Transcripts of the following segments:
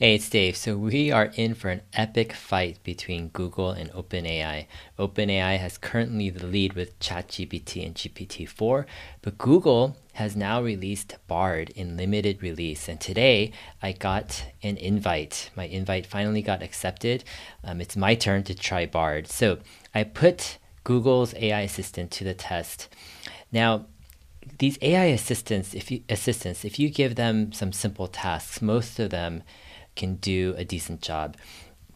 Hey, it's Dave. So we are in for an epic fight between Google and OpenAI. OpenAI has currently the lead with ChatGPT and GPT-4, but Google has now released Bard in limited release. And today I got an invite. My invite finally got accepted. Um, it's my turn to try Bard. So I put Google's AI assistant to the test. Now, these AI assistants, if you assistants, if you give them some simple tasks, most of them can do a decent job.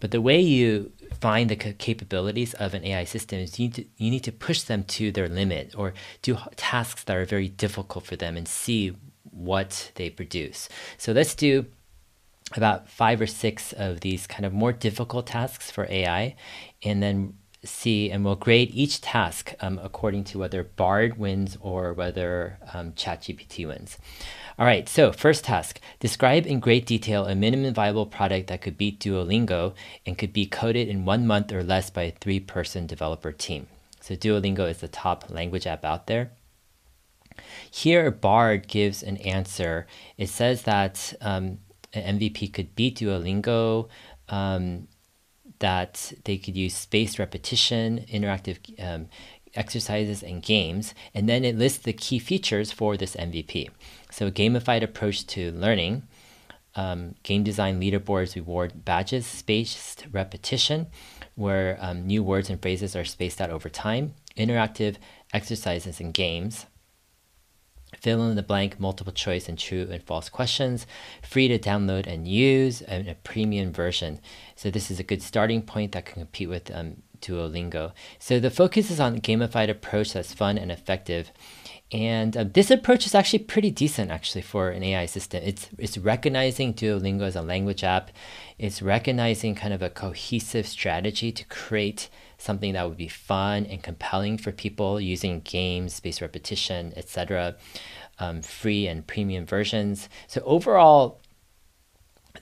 But the way you find the capabilities of an AI system is you need, to, you need to push them to their limit or do tasks that are very difficult for them and see what they produce. So let's do about five or six of these kind of more difficult tasks for AI and then see and we'll grade each task um, according to whether Bard wins or whether um, ChatGPT wins. All right, so first task describe in great detail a minimum viable product that could beat Duolingo and could be coded in one month or less by a three person developer team. So, Duolingo is the top language app out there. Here, Bard gives an answer. It says that um, an MVP could beat Duolingo. Um, that they could use spaced repetition, interactive um, exercises, and games. And then it lists the key features for this MVP. So, a gamified approach to learning, um, game design leaderboards reward badges, spaced repetition, where um, new words and phrases are spaced out over time, interactive exercises and games, fill in the blank multiple choice and true and false questions, free to download and use, and a premium version. So this is a good starting point that can compete with um, Duolingo. So the focus is on a gamified approach that's fun and effective. And uh, this approach is actually pretty decent, actually, for an AI system. It's it's recognizing Duolingo as a language app. It's recognizing kind of a cohesive strategy to create something that would be fun and compelling for people using games, spaced repetition, etc. Um, free and premium versions. So overall,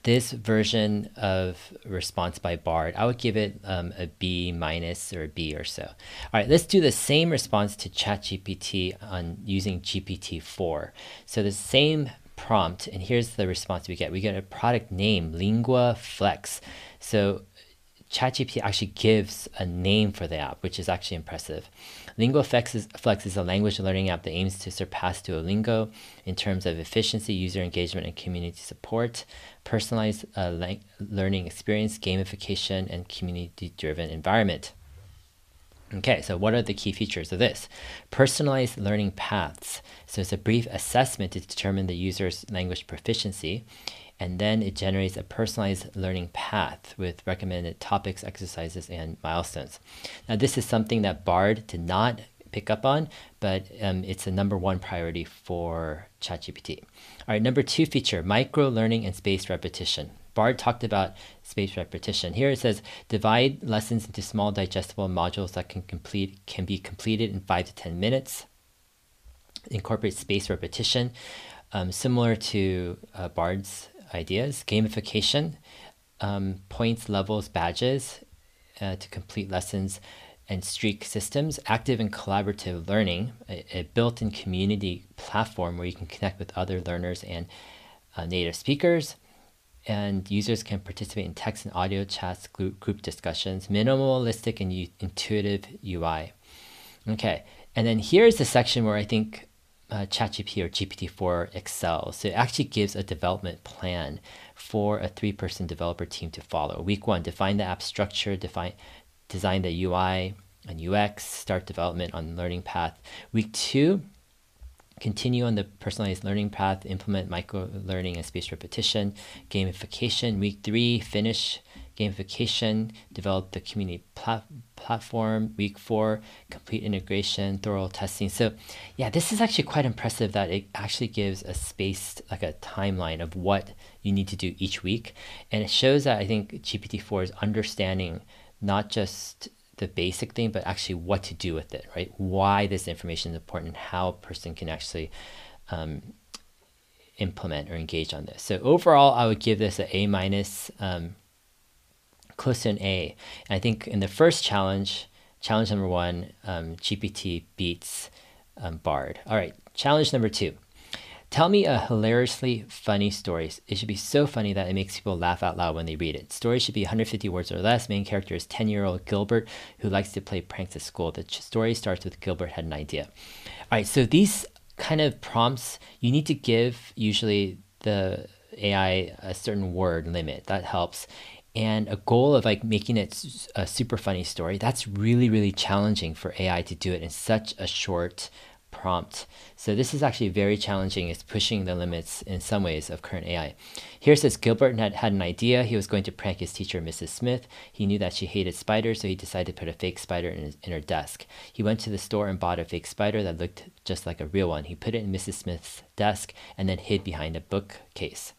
this version of response by Bard, I would give it um, a B minus or a B or so. All right, let's do the same response to ChatGPT on using GPT-4. So the same prompt, and here's the response we get. We get a product name, Lingua Flex. So ChatGPT actually gives a name for the app, which is actually impressive. Lingua Flex is, Flex is a language learning app that aims to surpass Duolingo in terms of efficiency, user engagement, and community support, personalized uh, learning experience, gamification, and community driven environment. Okay, so what are the key features of this? Personalized learning paths. So it's a brief assessment to determine the user's language proficiency and then it generates a personalized learning path with recommended topics, exercises, and milestones. Now, this is something that BARD did not pick up on, but um, it's a number one priority for ChatGPT. All right, number two feature micro learning and spaced repetition. Bard talked about spaced repetition. Here it says divide lessons into small digestible modules that can complete can be completed in five to ten minutes. Incorporate spaced repetition, um, similar to uh, Bard's ideas, gamification, um, points, levels, badges uh, to complete lessons, and streak systems, active and collaborative learning, a, a built in community platform where you can connect with other learners and uh, native speakers. And users can participate in text and audio chats, group, group discussions, minimalistic and u- intuitive UI. Okay, and then here's the section where I think uh, ChatGPT or GPT-4 excels. So it actually gives a development plan for a three-person developer team to follow. Week one, define the app structure, define, design the UI and UX, start development on learning path. Week two, continue on the personalized learning path, implement micro learning and spaced repetition, gamification. Week three, finish gamification, develop the community plat- platform. Week four, complete integration, thorough testing. So, yeah, this is actually quite impressive that it actually gives a spaced, like a timeline of what you need to do each week. And it shows that I think GPT-4 is understanding not just the basic thing, but actually what to do with it, right? Why this information is important, how a person can actually um, implement or engage on this. So overall, I would give this an A minus. Um, to A. And I think in the first challenge, challenge number one, um, GPT beats um, Bard. All right, challenge number two. Tell me a hilariously funny story. It should be so funny that it makes people laugh out loud when they read it. Story should be 150 words or less. Main character is 10 year old Gilbert who likes to play pranks at school. The story starts with Gilbert had an idea. All right, so these kind of prompts, you need to give usually the AI a certain word limit. That helps and a goal of like making it a super funny story that's really really challenging for ai to do it in such a short prompt. So this is actually very challenging it's pushing the limits in some ways of current ai here says gilbert had, had an idea he was going to prank his teacher mrs smith. He knew that she hated spiders so he decided to put a fake spider in, his, in her desk. He went to the store and bought a fake spider that looked just like a real one. He put it in mrs smith's desk and then hid behind a bookcase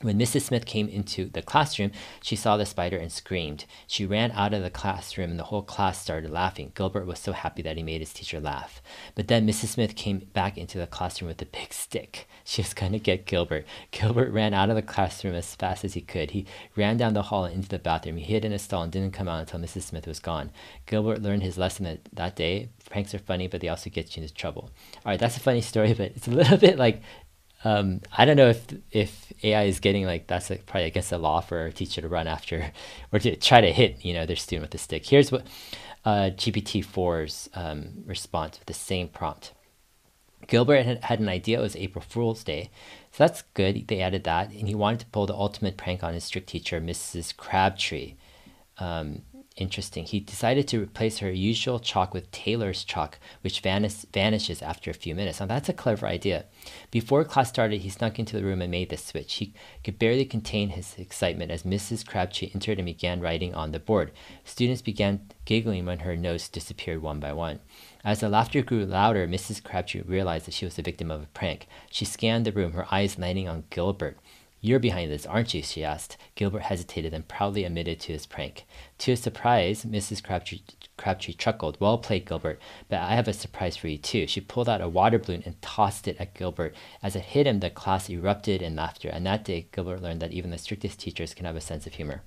when Mrs. Smith came into the classroom, she saw the spider and screamed. She ran out of the classroom and the whole class started laughing. Gilbert was so happy that he made his teacher laugh. But then Mrs. Smith came back into the classroom with a big stick. She was going to get Gilbert. Gilbert ran out of the classroom as fast as he could. He ran down the hall and into the bathroom. He hid in a stall and didn't come out until Mrs. Smith was gone. Gilbert learned his lesson that, that day. Pranks are funny, but they also get you into trouble. All right, that's a funny story, but it's a little bit like um, I don't know if if AI is getting like that's like probably against the law for a teacher to run after or to try to hit you know their student with a stick. Here's what uh, GPT-4's um, response with the same prompt. Gilbert had, had an idea it was April Fool's Day, so that's good. They added that, and he wanted to pull the ultimate prank on his strict teacher, Mrs. Crabtree. Um, interesting. He decided to replace her usual chalk with tailor's chalk, which vanish, vanishes after a few minutes. Now, that's a clever idea. Before class started, he snuck into the room and made the switch. He could barely contain his excitement as Mrs. Crabtree entered and began writing on the board. Students began giggling when her notes disappeared one by one. As the laughter grew louder, Mrs. Crabtree realized that she was the victim of a prank. She scanned the room, her eyes landing on Gilbert. You're behind this, aren't you? she asked. Gilbert hesitated and proudly admitted to his prank. To his surprise, Mrs. Crabtree, Crabtree chuckled. Well played, Gilbert, but I have a surprise for you, too. She pulled out a water balloon and tossed it at Gilbert. As it hit him, the class erupted in laughter, and that day, Gilbert learned that even the strictest teachers can have a sense of humor.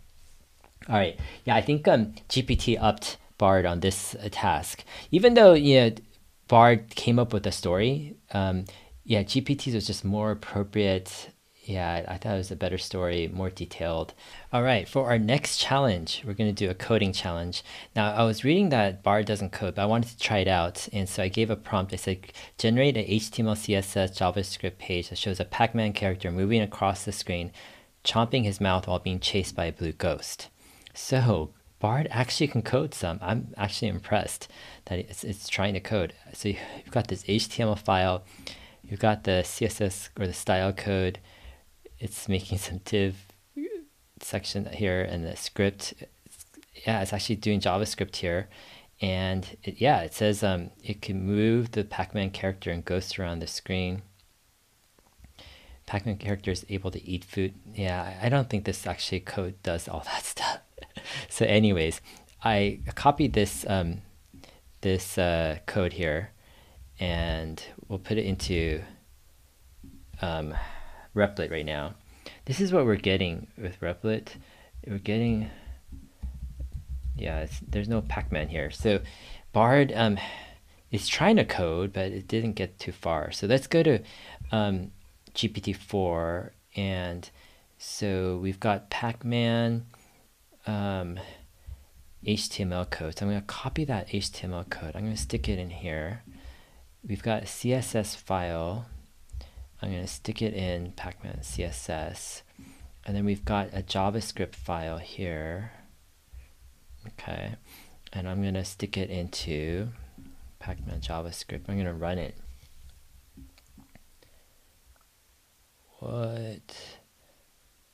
All right. Yeah, I think um, GPT upped Bard on this uh, task. Even though, you know, Bard came up with a story, um, yeah, GPTs was just more appropriate yeah, I thought it was a better story, more detailed. All right, for our next challenge, we're going to do a coding challenge. Now, I was reading that Bard doesn't code, but I wanted to try it out. And so I gave a prompt. I said, generate an HTML, CSS, JavaScript page that shows a Pac Man character moving across the screen, chomping his mouth while being chased by a blue ghost. So, Bard actually can code some. I'm actually impressed that it's, it's trying to code. So, you've got this HTML file, you've got the CSS or the style code it's making some div section here and the script. Yeah, it's actually doing JavaScript here. And it, yeah, it says um, it can move the Pac-Man character and ghost around the screen. Pac-Man character is able to eat food. Yeah, I don't think this actually code does all that stuff. so anyways, I copied this um, this uh, code here and we'll put it into um, Replit right now. This is what we're getting with Replit. We're getting, yeah, there's no Pac-Man here. So Bard um, is trying to code, but it didn't get too far. So let's go to um, GPT-4 and so we've got Pac-Man um, HTML code. So I'm going to copy that HTML code. I'm going to stick it in here. We've got a CSS file I'm going to stick it in Pacman CSS. And then we've got a JavaScript file here. Okay. And I'm going to stick it into Pacman JavaScript. I'm going to run it. What?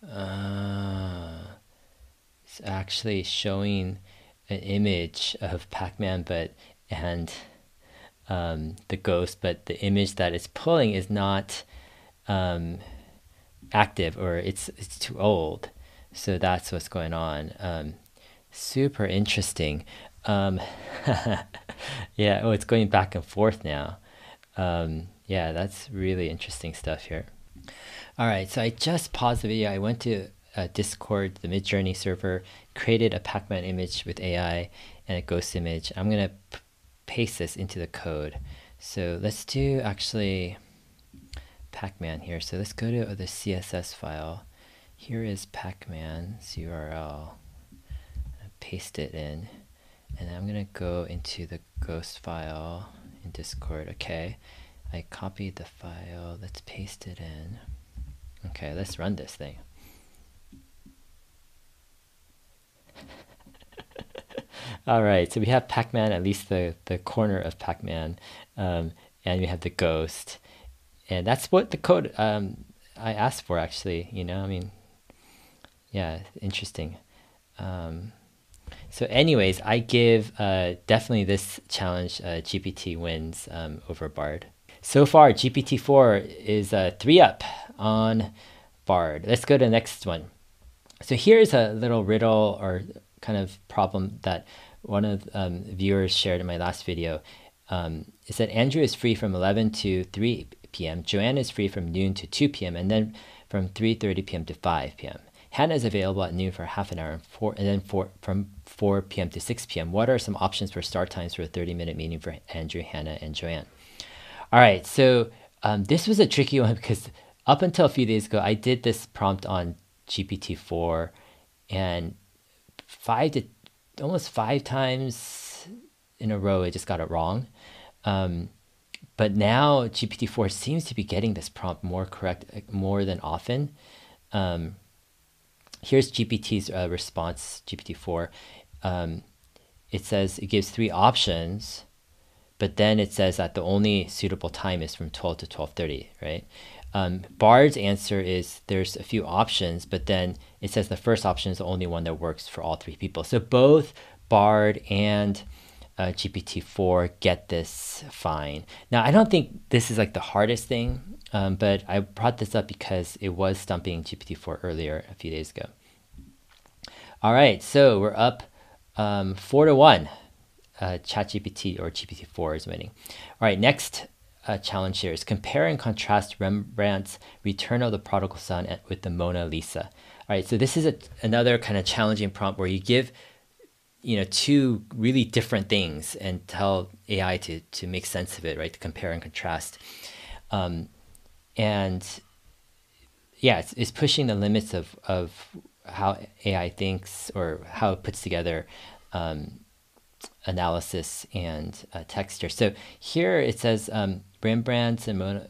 Uh, it's actually showing an image of Pac-Man, but and um, the ghost, but the image that it's pulling is not um, active or it's it's too old. So that's what's going on. Um, super interesting. Um, yeah, oh, it's going back and forth now. Um, yeah, that's really interesting stuff here. All right, so I just paused the video. I went to uh, Discord, the Midjourney server, created a Pac-Man image with AI and a ghost image. I'm gonna paste this into the code. So let's do actually Pacman here. So let's go to the CSS file. Here is Pacman's URL. Paste it in. And I'm going to go into the ghost file in Discord. Okay. I copied the file. Let's paste it in. Okay, let's run this thing. All right, so we have Pac-Man, at least the, the corner of Pac-Man, um, and we have the ghost. And that's what the code um, I asked for, actually, you know, I mean, yeah, interesting. Um, so anyways, I give uh, definitely this challenge uh, GPT wins um, over Bard. So far, GPT-4 is a three up on Bard. Let's go to the next one. So here's a little riddle or kind of problem that one of um, viewers shared in my last video. Um, it said Andrew is free from 11 to 3 p.m. Joanne is free from noon to 2 p.m. and then from 3:30 p.m. to 5 p.m. Hannah is available at noon for half an hour and, four, and then four, from 4 p.m. to 6 p.m. What are some options for start times for a 30-minute meeting for Andrew, Hannah, and Joanne? All right, so um, this was a tricky one because up until a few days ago, I did this prompt on GPT-4 and five to almost five times in a row, I just got it wrong. Um, but now GPT-4 seems to be getting this prompt more correct more than often. Um, here's GPT's uh, response, GPT-4. Um, it says it gives three options, but then it says that the only suitable time is from 12 to 12.30, right? Um, Bard's answer is there's a few options, but then it says the first option is the only one that works for all three people. So both Bard and uh, GPT-4 get this fine. Now, I don't think this is like the hardest thing, um, but I brought this up because it was stumping GPT-4 earlier a few days ago. All right, so we're up um, four to one. Uh, ChatGPT or GPT-4 is winning. All right, next uh, challenge here is compare and contrast Rembrandt's Return of the Prodigal Son with the Mona Lisa. All right, so this is a, another kind of challenging prompt where you give you know two really different things and tell AI to to make sense of it, right? To compare and contrast, um, and yeah, it's, it's pushing the limits of of how AI thinks or how it puts together um, analysis and uh, texture. So here it says um, Rembrandt's and Mona,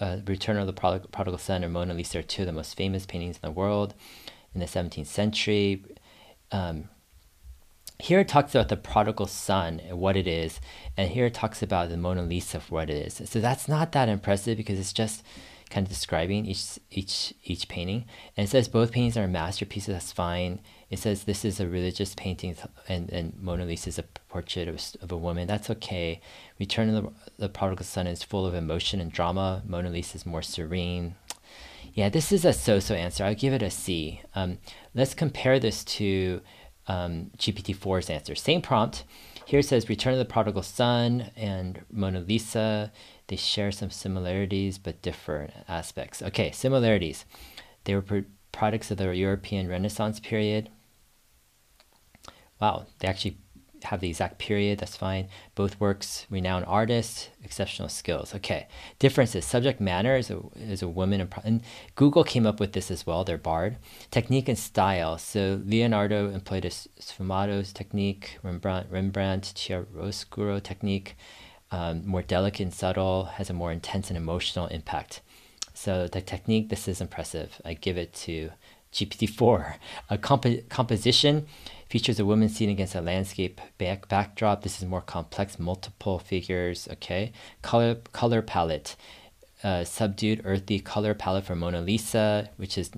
uh, Return of the Prodigal Son and Mona Lisa are two of the most famous paintings in the world in the 17th century. Um, here it talks about the prodigal son and what it is, and here it talks about the Mona Lisa for what it is. So that's not that impressive because it's just kind of describing each each each painting. And it says both paintings are masterpieces. That's fine. It says this is a religious painting, and, and Mona Lisa is a portrait of, of a woman. That's okay. Return of the, the Prodigal Son is full of emotion and drama. Mona Lisa is more serene. Yeah, this is a so-so answer. I'll give it a C. Um, let's compare this to um, GPT-4's answer. Same prompt. Here it says Return of the Prodigal Son and Mona Lisa. They share some similarities but different aspects. Okay, similarities. They were products of the European Renaissance period. Wow, they actually have the exact period, that's fine. Both works, renowned artists, exceptional skills. Okay, differences. Subject matter is a, is a woman, and Google came up with this as well, They're bard. Technique and style. So Leonardo employed a sfumato technique, Rembrandt, Rembrandt chiaroscuro technique, um, more delicate and subtle, has a more intense and emotional impact. So the technique, this is impressive. I give it to GPT-4. A comp composition, Features a woman seen against a landscape back backdrop. This is more complex, multiple figures. Okay, color color palette, uh, subdued, earthy color palette for Mona Lisa, which is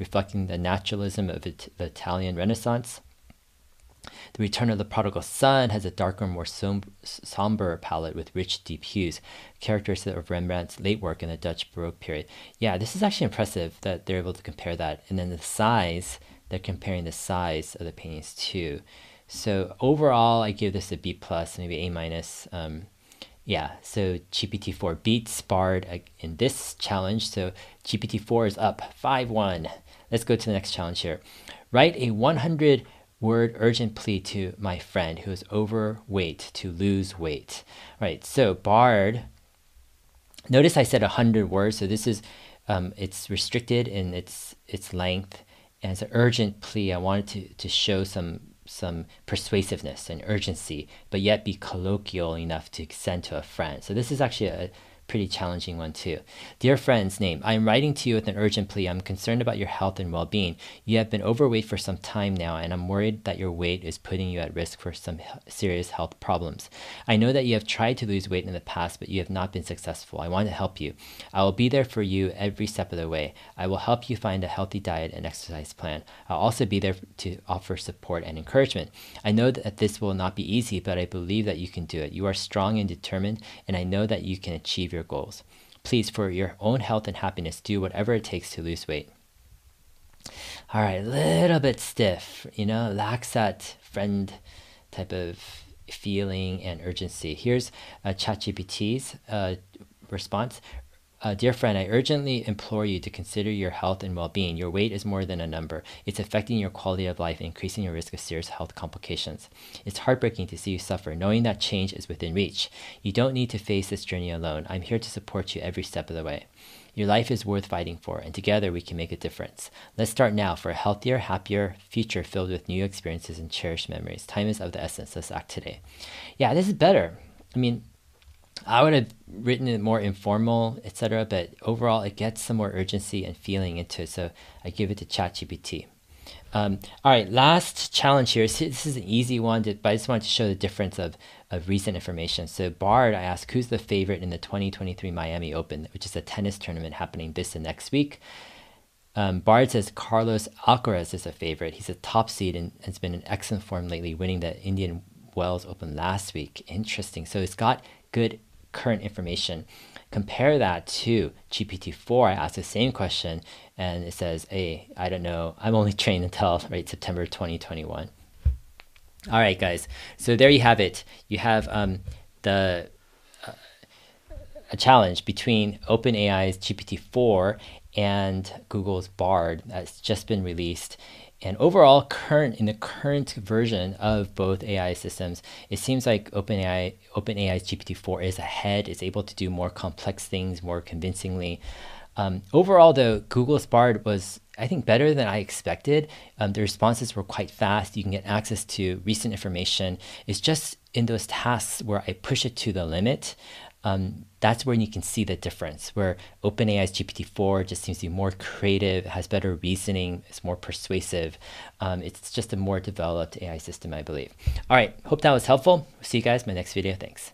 reflecting the naturalism of it, the Italian Renaissance. The Return of the Prodigal Son has a darker, more somber, somber palette with rich, deep hues, characteristic of Rembrandt's late work in the Dutch Baroque period. Yeah, this is actually impressive that they're able to compare that. And then the size they're comparing the size of the paintings too. So overall, I give this a B plus, maybe A minus. Um, yeah, so GPT-4 beats Bard in this challenge. So GPT-4 is up 5-1. Let's go to the next challenge here. Write a 100 word urgent plea to my friend who is overweight to lose weight. All right, so Bard Notice I said 100 words, so this is um, it's restricted in its its length, and it's an urgent plea. I wanted to, to show some some persuasiveness and urgency, but yet be colloquial enough to send to a friend. So this is actually a pretty challenging one too. Dear friend's name, I am writing to you with an urgent plea. I'm concerned about your health and well-being. You have been overweight for some time now, and I'm worried that your weight is putting you at risk for some serious health problems. I know that you have tried to lose weight in the past, but you have not been successful. I want to help you. I will be there for you every step of the way. I will help you find a healthy diet and exercise plan. I'll also be there to offer support and encouragement. I know that this will not be easy, but I believe that you can do it. You are strong and determined, and I know that you can achieve your goals. Please, for your own health and happiness, do whatever it takes to lose weight. All right, a little bit stiff, you know, lacks that friend type of feeling and urgency. Here's uh, ChatGPT's uh, response. Uh, dear friend, I urgently implore you to consider your health and well being. Your weight is more than a number, it's affecting your quality of life, increasing your risk of serious health complications. It's heartbreaking to see you suffer, knowing that change is within reach. You don't need to face this journey alone. I'm here to support you every step of the way. Your life is worth fighting for, and together we can make a difference. Let's start now for a healthier, happier future filled with new experiences and cherished memories. Time is of the essence. Let's act today. Yeah, this is better. I mean, I would have written it more informal, etc. But overall, it gets some more urgency and feeling into it. So I give it to ChatGPT. Um, all right, last challenge here. This is an easy one, but I just wanted to show the difference of, of recent information. So Bard, I asked, who's the favorite in the 2023 Miami Open, which is a tennis tournament happening this and next week. Um, Bard says Carlos Alcaraz is a favorite. He's a top seed and has been in excellent form lately, winning the Indian Wells Open last week. Interesting. So it's got good current information. Compare that to GPT-4. I asked the same question and it says, hey, I don't know. I'm only trained until right September 2021. All right, guys. So there you have it. You have um, the uh, a challenge between OpenAI's GPT-4 and Google's Bard that's just been released. And overall, current in the current version of both AI systems, it seems like OpenAI OpenAI's GPT-4 is ahead. It's able to do more complex things more convincingly. Um, overall, though, Google's Bard was, I think, better than I expected. Um, the responses were quite fast. You can get access to recent information. It's just in those tasks where I push it to the limit um, that's where you can see the difference. Where OpenAI's GPT-4 just seems to be more creative, has better reasoning, is more persuasive. Um, it's just a more developed AI system, I believe. All right, hope that was helpful. See you guys in my next video. Thanks.